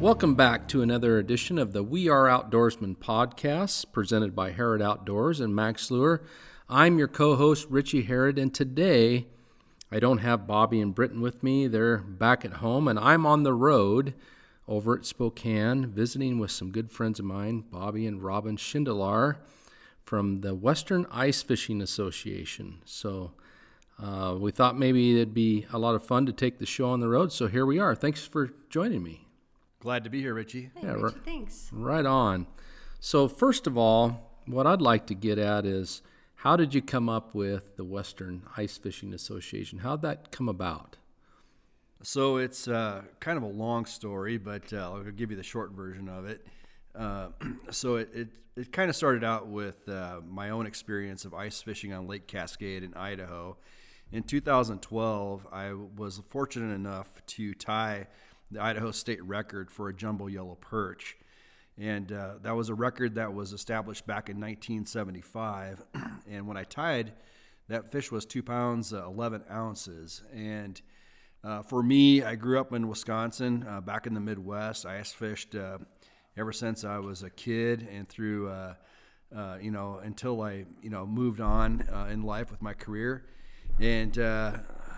Welcome back to another edition of the We Are Outdoorsmen podcast, presented by Harrod Outdoors and Mack's Lure. I'm your co host, Richie Harrod, and today I don't have Bobby and Britton with me. They're back at home, and I'm on the road over at Spokane visiting with some good friends of mine, Bobby and Robin Schindler from the Western Ice Fishing Association. So uh, we thought maybe it'd be a lot of fun to take the show on the road. So here we are. Thanks for joining me. Glad to be here, Richie. Hey, Yeah, Richie, right. thanks. Right on. So, first of all, what I'd like to get at is how did you come up with the Western Ice Fishing Association? How'd that come about? So it's uh, kind of a long story, but uh, I'll give you the short version of it. Uh, so it, it, it kind of started out with uh, my own experience of ice fishing on Lake Cascade in Idaho. In 2012, I was fortunate enough to tie the Idaho state record for a jumbo yellow perch. And uh, that was a record that was established back in 1975. and when I tied, that fish was two pounds, uh, 11 ounces. And uh, for me, I grew up in Wisconsin, uh, back in the Midwest. I ice fished uh, ever since I was a kid and through, uh, you know, until I, you know, moved on in life with my career. And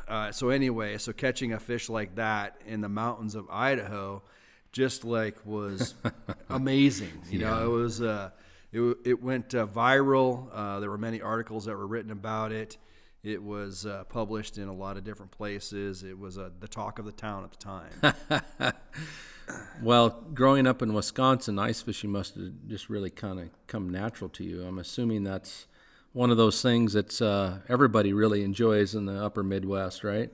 uh, so, anyway, so catching a fish like that in the mountains of Idaho just like was amazing. You know, it was, uh, it, it went uh, viral. Uh, there were many articles that were written about it. It was uh, published in a lot of different places. It was uh, the talk of the town at the time. Well, growing up in Wisconsin, ice fishing must have just really kind of come natural to you. I'm assuming that's one of those things that uh, everybody really enjoys in the upper Midwest, right?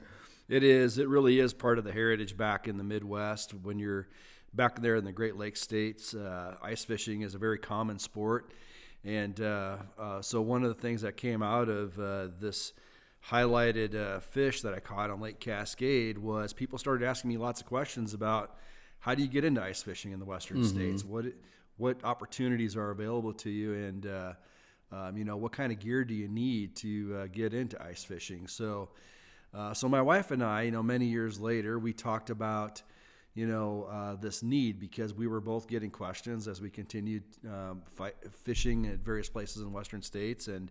it is. It really is part of the heritage back in the Midwest. When you're back there in the Great Lakes states, uh, ice fishing is a very common sport. And uh, uh, so, one of the things that came out of uh, this highlighted uh, fish that I caught on Lake Cascade was people started asking me lots of questions about how do you get into ice fishing in the Western states? What what opportunities are available to you, and uh, um, you know what kind of gear do you need to uh, get into ice fishing? So, uh, so my wife and I, you know, many years later, we talked about you know uh, this need because we were both getting questions as we continued um, fi- fishing at various places in western states and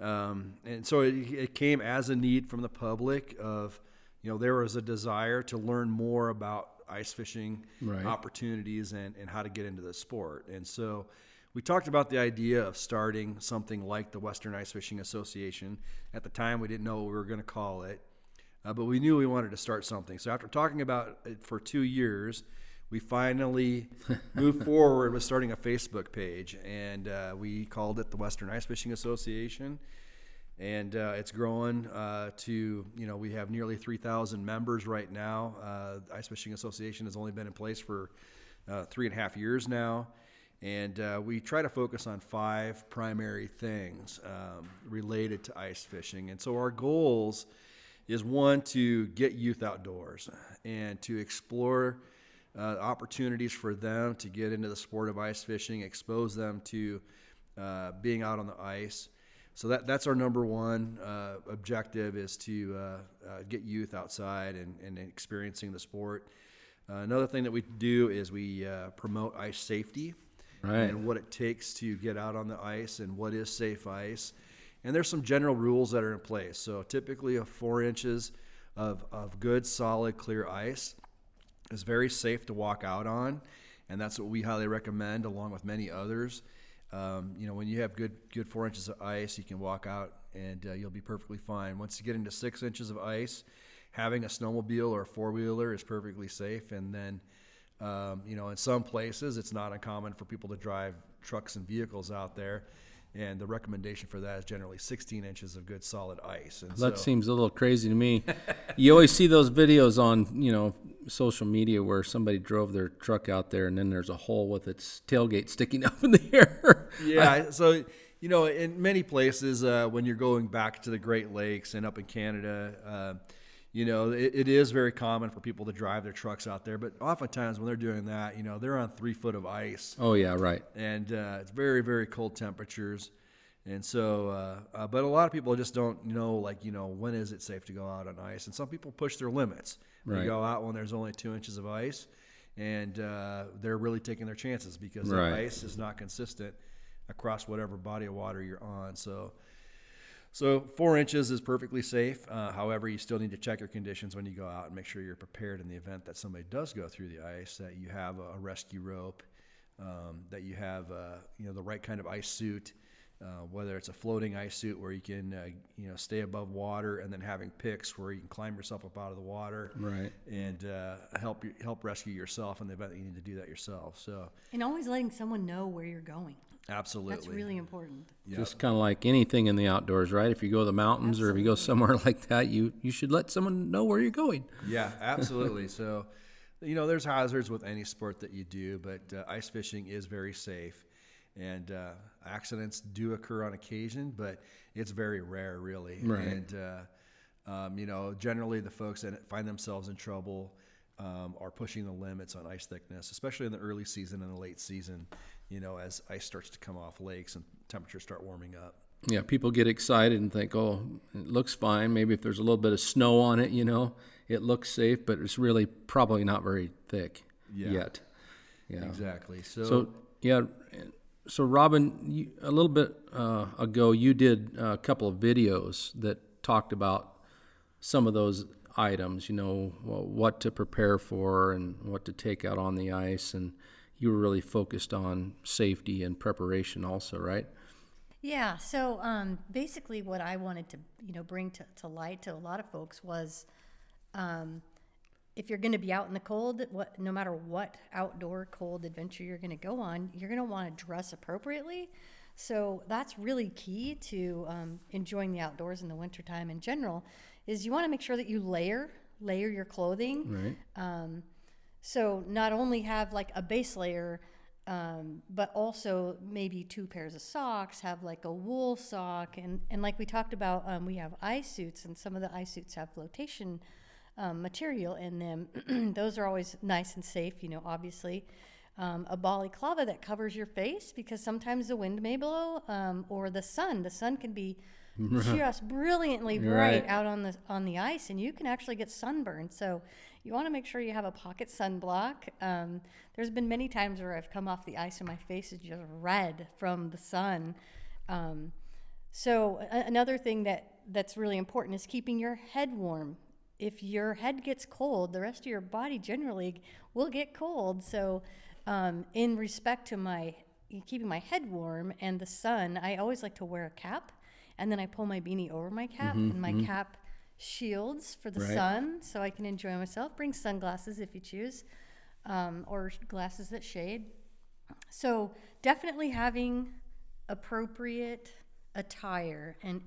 um, and so it, it came as a need from the public of you know there was a desire to learn more about ice fishing Right. opportunities and, and how to get into the sport and so we talked about the idea of starting something like the western ice fishing association at the time we didn't know what we were going to call it uh, but we knew we wanted to start something. So after talking about it for two years, we finally moved forward with starting a Facebook page, and uh, we called it the Western Ice Fishing Association. And uh, it's growing uh, to, you know, we have nearly 3,000 members right now. Uh, the Ice Fishing Association has only been in place for uh, three and a half years now. And uh, we try to focus on five primary things um, related to ice fishing. And so our goals is one to get youth outdoors and to explore uh, opportunities for them to get into the sport of ice fishing, expose them to uh, being out on the ice. So that that's our number one uh, objective is to uh, uh, get youth outside and, and experiencing the sport. Uh, another thing that we do is we promote ice safety Right. and what it takes to get out on the ice and what is safe ice. And there's some general rules that are in place. So typically, a four inches of, of good, solid, clear ice is very safe to walk out on, and that's what we highly recommend, along with many others. Um, you know, when you have good good four inches of ice, you can walk out and uh, you'll be perfectly fine. Once you get into six inches of ice, having a snowmobile or a four wheeler is perfectly safe. And then, um, you know, in some places, it's not uncommon for people to drive trucks and vehicles out there. and the recommendation for that is generally 16 inches of good solid ice. And That so, seems a little crazy to me. you always see those videos on, you know, social media where somebody drove their truck out there and then there's a hole with its tailgate sticking up in the air. yeah, so you know, in many places, uh, when you're going back to the Great Lakes and up in Canada, uh, you know, it, it is very common for people to drive their trucks out there. But oftentimes, when they're doing that, you know, they're on three foot of ice, oh yeah, right. and uh, it's very, very cold temperatures. And so, uh, uh, but a lot of people just don't know, like, you know, when is it safe to go out on ice? And some people push their limits. They Right. go out when there's only two inches of ice, and uh, they're really taking their chances because the ice is not consistent across whatever body of water you're on. So, so four inches is perfectly safe. Uh, however, you still need to check your conditions when you go out and make sure you're prepared in the event that somebody does go through the ice. That you have a, a rescue rope, um, that you have uh, you know the right kind of ice suit. Uh, whether it's a floating ice suit where you can uh, you know stay above water, and then having picks where you can climb yourself up out of the water, Right. and uh, help you, help rescue yourself in the event that you need to do that yourself. So And always letting someone know where you're going. Absolutely, That's really important. Yeah. Just kind of like anything in the outdoors, right? If you go to the mountains or if you go somewhere like that, you you should let someone know where you're going. Yeah, absolutely. so, you know, there's hazards with any sport that you do, but uh, ice fishing is very safe. And uh, accidents do occur on occasion, but it's very rare, really. Right. And, uh, um, you know, generally the folks that find themselves in trouble um, are pushing the limits on ice thickness, especially in the early season and the late season, you know, as ice starts to come off lakes and temperatures start warming up. Yeah, people get excited and think, "Oh, it looks fine." Maybe if there's a little bit of snow on it, you know, it looks safe, but it's really probably not very thick Yeah. yet. Yeah. Exactly. So, So yeah, so Robin, you, a little bit uh, ago, you did a couple of videos that talked about some of those items. You know, what to prepare for and what to take out on the ice, and you were really focused on safety and preparation, also, right? Yeah. So um, basically, what I wanted to you know bring to, to light to a lot of folks was, um, if you're going to be out in the cold, what no matter what outdoor cold adventure you're going to go on, you're going to want to dress appropriately. So that's really key to um, enjoying the outdoors in the wintertime in general. Is you want to make sure that you layer layer your clothing. Right. So not only have like a base layer, um, but also maybe two pairs of socks, have like a wool sock, and and like we talked about, um, we have ice suits, and some of the ice suits have flotation um, material in them. Those are always nice and safe, you know, obviously. Um, a balaclava that covers your face because sometimes the wind may blow, um, or the sun. The sun can be just brilliantly bright Right. out on the on the ice, and you can actually get sunburned. So you want to make sure you have a pocket sunblock. Um, there's been many times where I've come off the ice and my face is just red from the sun. Um, so a- another thing that that's really important is keeping your head warm. If your head gets cold, the rest of your body generally will get cold. So, um, in respect to my keeping my head warm and the sun, I always like to wear a cap, and then I pull my beanie over my cap, and my cap shields for the Right. sun, so I can enjoy myself. Bring sunglasses if you choose, um, or glasses that shade. So definitely having appropriate attire and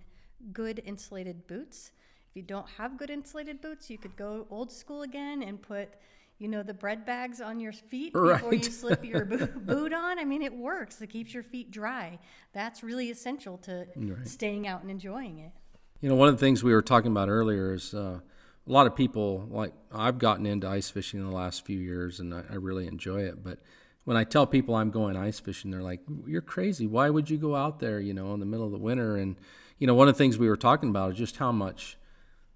good insulated boots. If you don't have good insulated boots, you could go old school again and put, you know, the bread bags on your feet before you slip your boot on. I mean, it works. It keeps your feet dry. That's really essential to staying out and enjoying it. You know, one of the things we were talking about earlier is uh, a lot of people, like I've gotten into ice fishing in the last few years and I, I really enjoy it. But when I tell people I'm going ice fishing, they're like, you're crazy. Why would you go out there, you know, in the middle of the winter? And, you know, one of the things we were talking about is just how much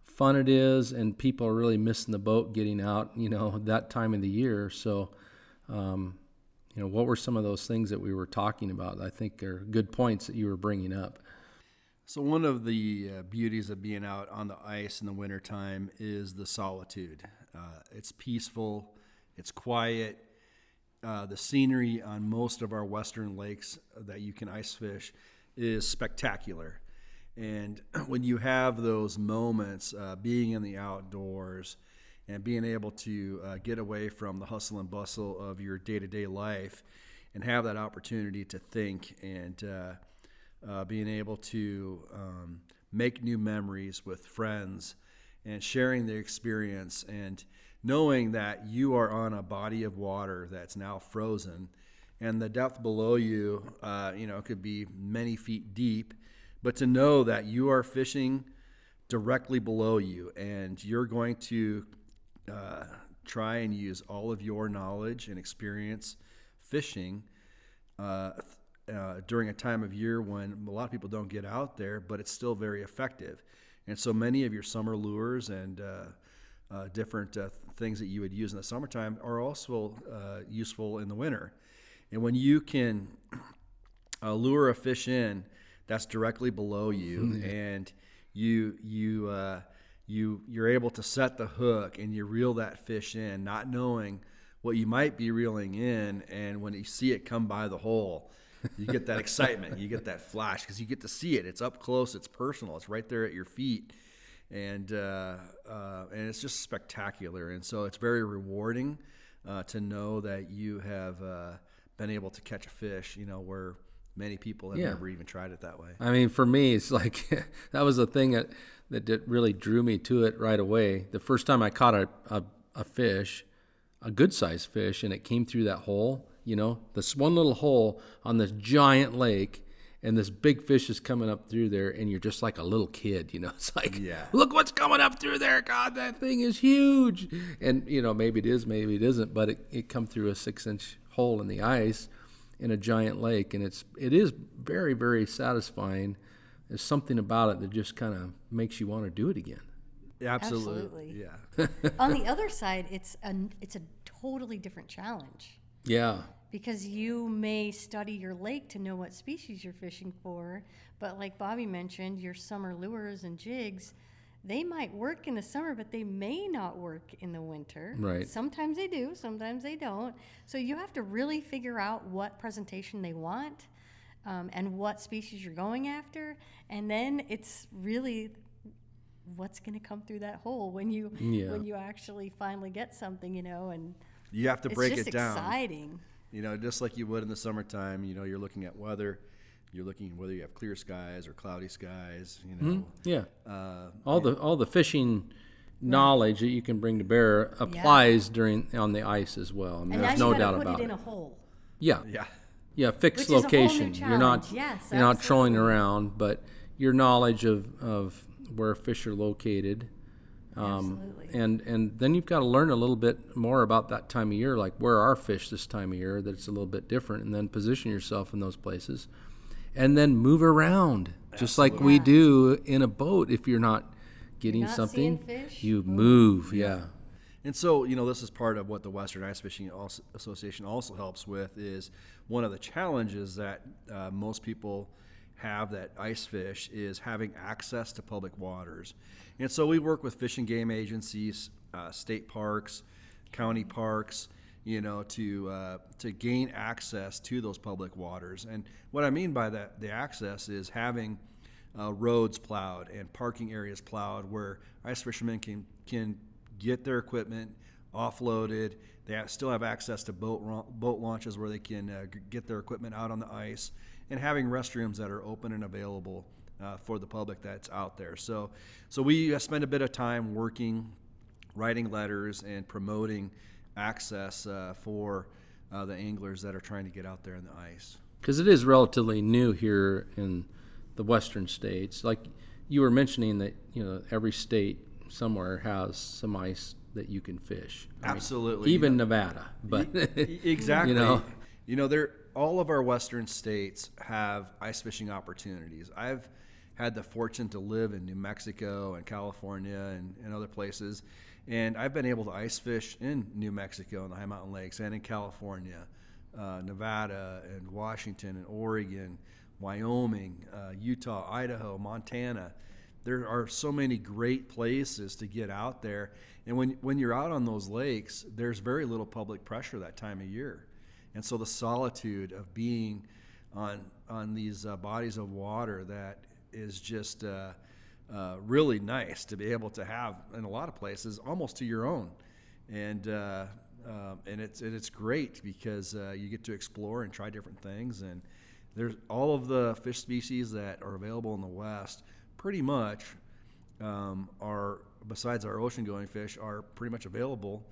fun it is and people are really missing the boat getting out, you know, that time of the year. So, um, you know, what were some of those things that we were talking about? I think are good points that you were bringing up. So one of the uh, beauties of being out on the ice in the wintertime is the solitude. Uh, it's peaceful, it's quiet. Uh, the scenery on most of our western lakes that you can ice fish is spectacular. And when you have those moments, uh, being in the outdoors and being able to uh, get away from the hustle and bustle of your day to day life and have that opportunity to think and uh, being able to um, make new memories with friends and sharing the experience and knowing that you are on a body of water that's now frozen and the depth below you, uh, you know, could be many feet deep, but to know that you are fishing directly below you and you're going to uh, try and use all of your knowledge and experience fishing uh, uh, during a time of year when a lot of people don't get out there, but it's still very effective. And so many of your summer lures and uh, uh, different uh, things that you would use in the summertime are also useful in the winter. And when you can lure a fish in that's directly below you, mm-hmm. and you you uh, you you're able to set the hook and you reel that fish in, not knowing what you might be reeling in, and when you see it come by the hole, you get that excitement, you get that flash because you get to see it. It's up close, it's personal, it's right there at your feet, and uh, uh, and it's just spectacular. And so it's very rewarding uh, to know that you have uh, been able to catch a fish. You know where many people have yeah. never even tried it that way. I mean, for me, it's like that was the thing that that really drew me to it right away. The first time I caught a, a, a fish, a good sized fish, and it came through that hole, you know, this one little hole on this giant lake, and this big fish is coming up through there, and you're just like a little kid, you know. It's like, yeah. look what's coming up through there. God, that thing is huge. And, you know, maybe it is, maybe it isn't, but it, it come through a six inch hole in the ice in a giant lake, and it's it is very very satisfying. There's something about it that just kind of makes you want to do it again. Absolutely. Yeah. On the other side, it's a it's a totally different challenge. Yeah. Because you may study your lake to know what species you're fishing for, but like Bobby mentioned, your summer lures and jigs, they might work in the summer, but they may not work in the winter. Right. Sometimes they do, sometimes they don't. So you have to really figure out what presentation they want um, and what species you're going after. And then it's really what's going to come through that hole when you yeah. when you actually finally get something, you know, and you have to break it down. Exciting. You know, just like you would in the summertime. You know, you're looking at weather you're looking whether you have clear skies or cloudy skies. You know, mm-hmm. yeah. Uh, all the all the fishing knowledge that you can bring to bear applies yeah. during on the ice as well. I mean, and there's no doubt put about it. In a hole. Yeah. Yeah. Yeah, fixed Which location. You're not yes, you're not trolling around, but your knowledge of, of where fish are located. Um, absolutely. and and then you've got to learn a little bit more about that time of year, like where are fish this time of year that it's a little bit different, and then position yourself in those places. And then move around just like we do in a boat. If you're not getting you're not something you move, move yeah. And so you know this is part of what the western ice fishing association also helps with is one of the challenges that uh, most people have that ice fish is having access to public waters and so we work with fish and game agencies uh, state parks county parks you know, to uh, to gain access to those public waters. And what I mean by that, the access is having uh, roads plowed and parking areas plowed, where ice fishermen can can get their equipment offloaded. They have, still have access to boat boat launches where they can uh, get their equipment out on the ice, and having restrooms that are open and available uh, for the public that's out there. So, so we uh, spend a bit of time working, writing letters, and promoting access uh, for uh, the anglers that are trying to get out there in the ice. Because it is relatively new here in the western states. Like you were mentioning that you know every state somewhere has some ice that you can fish. I Absolutely. Mean, even Nevada, but exactly. You know, you know, there all of our western states have ice fishing opportunities. I've had the fortune to live in New Mexico and California and, and other places and I've been able to ice fish in New Mexico and the high mountain lakes and in California, uh, Nevada, and Washington, and Oregon, Wyoming, uh, Utah, Idaho, Montana. There are so many great places to get out there. And when, when you're out on those lakes, there's very little public pressure that time of year. And so the solitude of being on, on these uh, bodies of water that is just uh, uh, really nice to be able to have in a lot of places almost to your own, and uh, uh, and it's and it's great because uh, you get to explore and try different things. And there's all of the fish species that are available in the West, pretty much um, are besides our ocean-going fish, are pretty much available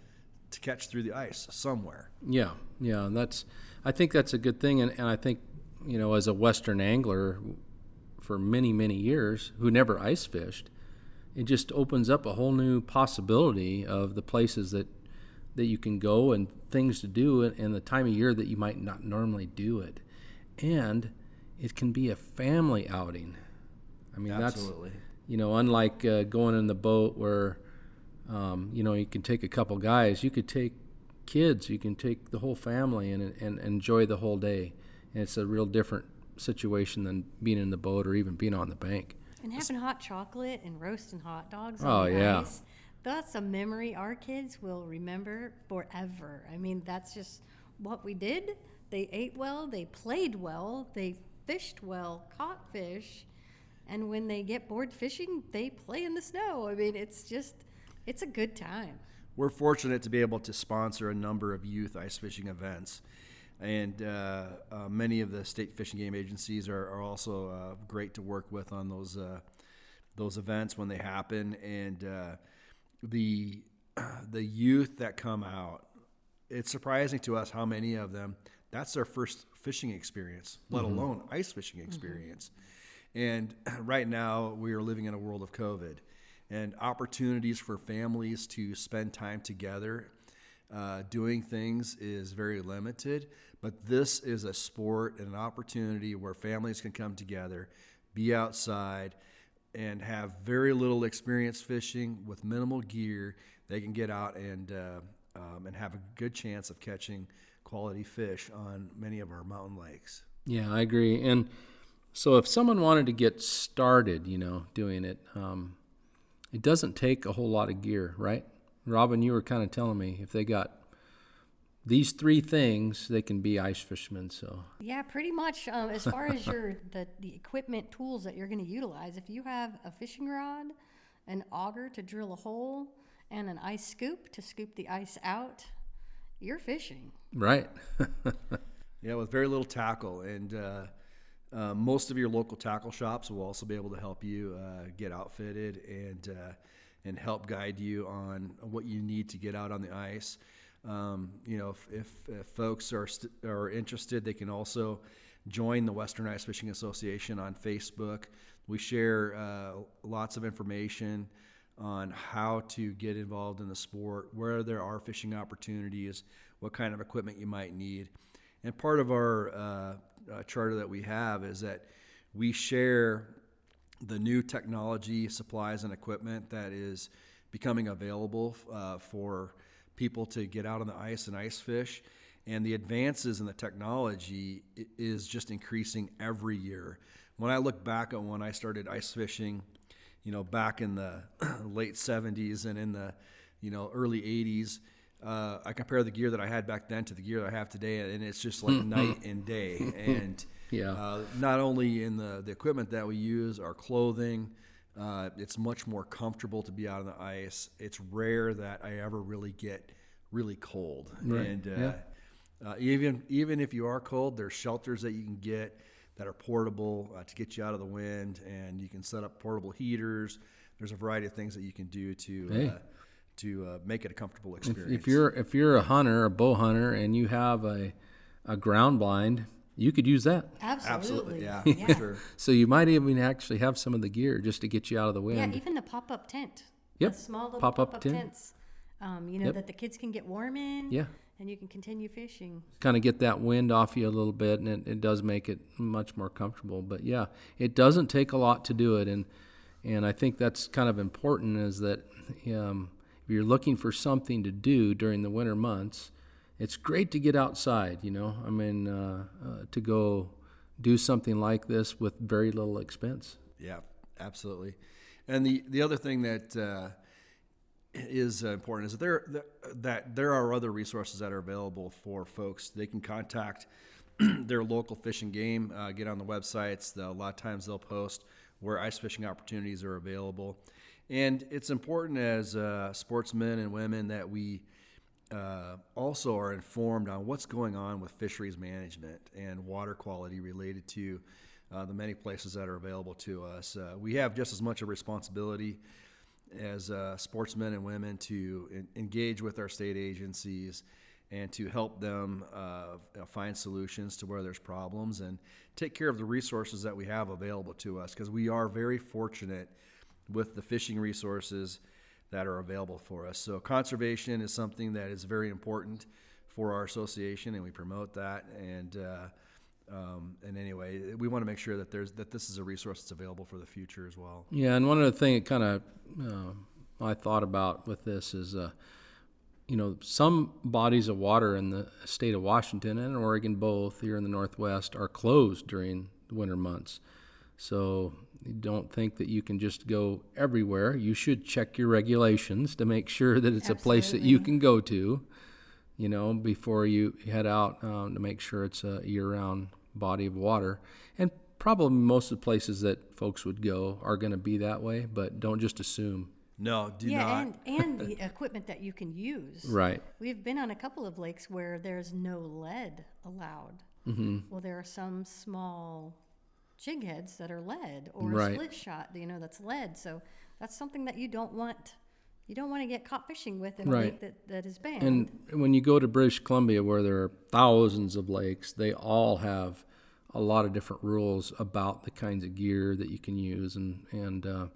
to catch through the ice somewhere. Yeah, yeah, and that's. I think that's a good thing, and, and I think you know, as a Western angler for many many years, who never ice fished, it just opens up a whole new possibility of the places that that you can go and things to do and the time of year that you might not normally do it, and it can be a family outing. I mean, that's Absolutely. that's you know, unlike uh, going in the boat where um, you know you can take a couple guys, you could take kids, you can take the whole family and, and enjoy the whole day, and it's a real different situation than being in the boat or even being on the bank. And having hot chocolate and roasting hot dogs Oh, yeah. ice. That's a memory our kids will remember forever. I mean, that's just what we did. They ate well, they played well, they fished well, caught fish, and when they get bored fishing, they play in the snow. I mean, it's just, it's a good time. We're fortunate to be able to sponsor a number of youth ice fishing events. And uh, uh, many of the state fish and game agencies are, are also uh, great to work with on those uh, those events when they happen. And uh, the the youth that come out, it's surprising to us how many of them that's their first fishing experience, let alone ice fishing experience. And right now, we are living in a world of COVID, and opportunities for families to spend time together uh, doing things is very limited. But this is a sport and an opportunity where families can come together, be outside, and have very little experience fishing with minimal gear. They can get out and uh, um, and have a good chance of catching quality fish on many of our mountain lakes. Yeah, I agree. And so, if someone wanted to get started, you know, doing it, um, it doesn't take a whole lot of gear, right? Robin, you were kind of telling me if they got these three things, they can be ice fishermen. So, Yeah, pretty much. Um, as far as your the, the equipment tools that you're going to utilize, if you have a fishing rod, an auger to drill a hole, and an ice scoop to scoop the ice out, you're fishing. right? Yeah, with very little tackle, and uh, uh, most of your local tackle shops will also be able to help you uh, get outfitted and uh, and help guide you on what you need to get out on the ice. Um, you know, if, if, if folks are st- are interested, they can also join the Western Ice Fishing Association on Facebook. We share uh, lots of information on how to get involved in the sport, where there are fishing opportunities, what kind of equipment you might need. And part of our uh, uh, charter that we have is that we share the new technology, supplies, and equipment that is becoming available uh, for people to get out on the ice and ice fish. And the advances in the technology is just increasing every year. When I look back on when I started ice fishing, you know, back in the late 70s and in the, you know, early 80s, uh, I compare the gear that I had back then to the gear that I have today, and it's just like night and day. And Yeah. uh, not only in the, the equipment that we use, our clothing, uh, it's much more comfortable to be out on the ice. It's rare that I ever really get really cold. And uh, Yeah. uh, even even if you are cold, there's shelters that you can get that are portable uh, to get you out of the wind, and you can set up portable heaters. There's a variety of things that you can do to Hey. To uh, make it a comfortable experience. if you're if you're a hunter, a bow hunter, and you have a a ground blind, you could use that. Absolutely. Absolutely, yeah, for sure. So you might even actually have some of the gear just to get you out of the way. Yeah, even the pop up tent. Yep, The small little pop-up pop up tent. tents. Um, you know, Yep. that the kids can get warm in. Yeah. And you can continue fishing. kind of get that wind off you a little bit, and it, it does make it much more comfortable. But yeah, it doesn't take a lot to do it, and and I think that's kind of important is that um, if you're looking for something to do during the winter months, it's great to get outside. You know, I mean, uh, uh, to go do something like this with very little expense. Yeah, absolutely. And the the other thing that uh, is important is that there that there are other resources that are available for folks. They can contact their local fish and game, uh, get on the websites. A lot of times they'll post where ice fishing opportunities are available. And it's important as uh, sportsmen and women that we uh, also are informed on what's going on with fisheries management and water quality related to uh, the many places that are available to us. Uh, we have just as much a responsibility as uh, sportsmen and women to in- engage with our state agencies and to help them uh, find solutions to where there's problems and take care of the resources that we have available to us because we are very fortunate with the fishing resources that are available for us. So conservation is something that is very important for our association, and we promote that. And uh, um, and anyway, we want to make sure that there's that this is a resource that's available for the future as well. Yeah, and one other thing that kind of uh, I thought about with this is, uh, you know, some bodies of water in the state of Washington and Oregon, both here in the Northwest, are closed during the winter months. So don't think that you can just go everywhere. You should check your regulations to make sure that it's a place that you can go to, you know, before you head out um, to make sure it's a year round body of water. And probably most of the places that folks would go are going to be that way, but don't just assume. No, do yeah, not. and and the equipment that you can use. Right. We've been on a couple of lakes where there's no lead allowed. Mm-hmm. Well, there are some small jig heads that are lead or Right. a split shot, you know, that's lead. So that's something that you don't want. You don't want to get caught fishing with in a Right. lake that, that is banned. And when you go to British Columbia, where there are thousands of lakes, they all have a lot of different rules about the kinds of gear that you can use, and and uh,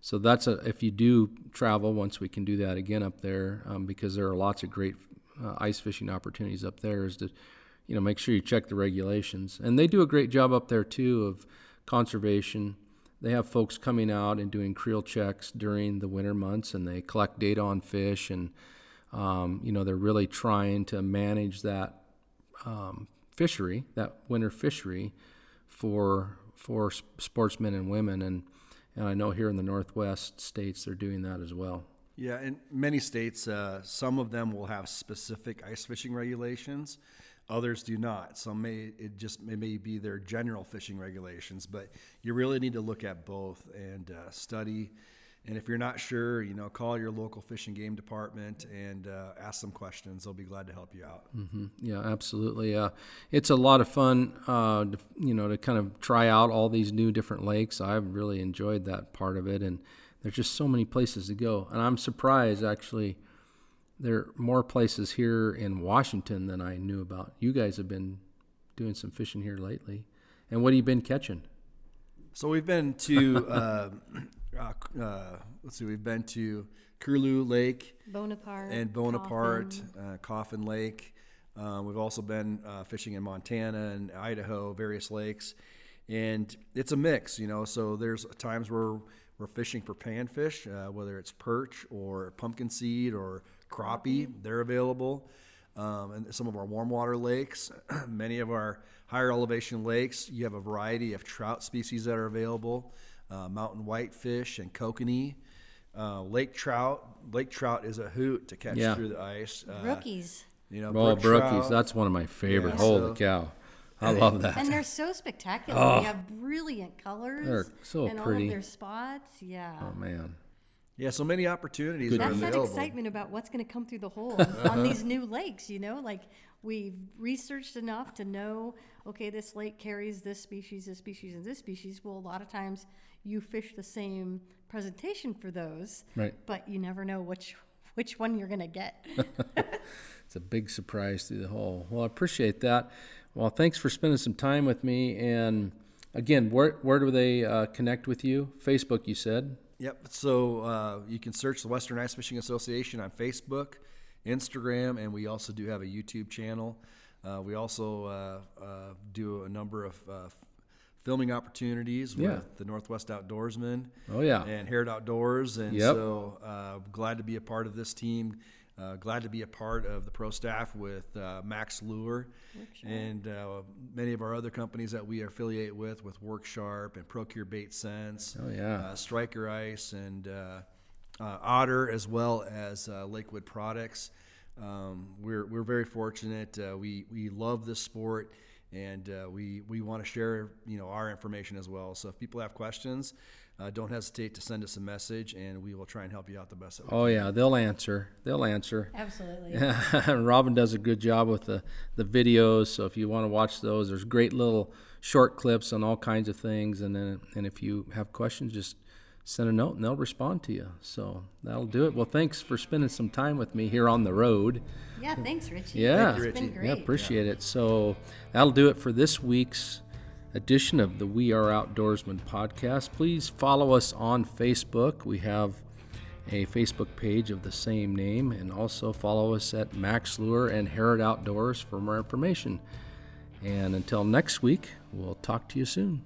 so that's a if you do travel, once we can do that again up there, um, because there are lots of great uh, ice fishing opportunities up there, is to you know make sure you check the regulations, and they do a great job up there too of conservation. They have folks coming out and doing creel checks during the winter months, and they collect data on fish and um, you know, they're really trying to manage that um, fishery, that winter fishery, for for sportsmen and women, and and I know here in the Northwest states they're doing that as well. Yeah, in many states, uh, some of them will have specific ice fishing regulations. Others do not. Some may it just may, may be their general fishing regulations, but you really need to look at both and uh, study. And if you're not sure, you know, call your local fish and game department and uh, ask some questions. They'll be glad to help you out. Yeah, absolutely. Uh, it's a lot of fun, uh, to, you know, to kind of try out all these new different lakes. I've really enjoyed that part of it, and there's just so many places to go. And I'm surprised, actually, there are more places here in Washington than I knew about. You guys have been doing some fishing here lately, and what have you been catching? So we've been to, uh, uh, uh, let's see, we've been to Curlew Lake. Bonaparte and Bonaparte, Coffin. uh, Coffin Lake. Uh, we've also been uh, fishing in Montana and Idaho, various lakes, and it's a mix, you know. So there's times where we're fishing for panfish, uh, whether it's perch or pumpkin seed or crappie. They're available. Um, and some of our warm water lakes, many of our higher elevation lakes, you have a variety of trout species that are available, uh, mountain whitefish and kokanee. Uh, lake trout, lake trout is a hoot to catch Yeah. through the ice. Uh, Rookies. you know, Oh, brookies. trout. That's one of my favorite. Yeah, Holy so- cow. I love that. And they're so spectacular. They have brilliant colors. They're so and all pretty. of their spots. Yeah. oh, man. Yeah, so many opportunities Good are That's that excitement about what's going to come through the hole on these new lakes, you know? Like we've researched enough to know, okay, this lake carries this species, this species, and this species. Well, a lot of times you fish the same presentation for those, Right. but you never know which which one you're going to get. It's a big surprise through the hole. Well, I appreciate that. Well, thanks for spending some time with me. And again, where, where do they uh, connect with you? Facebook, you said. Yep. So uh, you can search the Western Ice Fishing Association on Facebook, Instagram, and we also do have a YouTube channel. Uh, we also uh, uh, do a number of uh, filming opportunities Yeah. with the Northwest Outdoorsman Oh, yeah. and Harrod Outdoors. And Yep. so uh, glad to be a part of this team. Uh, glad to be a part of the pro staff with uh, Mack's Lure and uh, many of our other companies that we affiliate with, with Work Sharp and Pro-Cure Bait Scents Oh, yeah. uh, Striker Ice and uh, uh, Otter, as well as uh, Lakewood Products. Um, we're, we're very fortunate. Uh, we, we love this sport, and uh, we, we want to share you know our information as well. So if people have questions, uh, don't hesitate to send us a message, and we will try and help you out the best that we Oh yeah, they'll answer. They'll answer. Absolutely. Robin does a good job with the, the videos. So if you want to watch those, there's great little short clips on all kinds of things. And then and if you have questions, just send a note and they'll respond to you. So that'll do it. Well, thanks for spending some time with me here on the road. Yeah, thanks, Richie. Yeah, you, it's been Richie. great. yeah, appreciate it. So that'll do it for this week's edition of the We Are Outdoorsman podcast. Please follow us on Facebook. We have a Facebook page of the same name, and also follow us at Mack's Lure and Harrod Outdoors for more information. And until next week, we'll talk to you soon.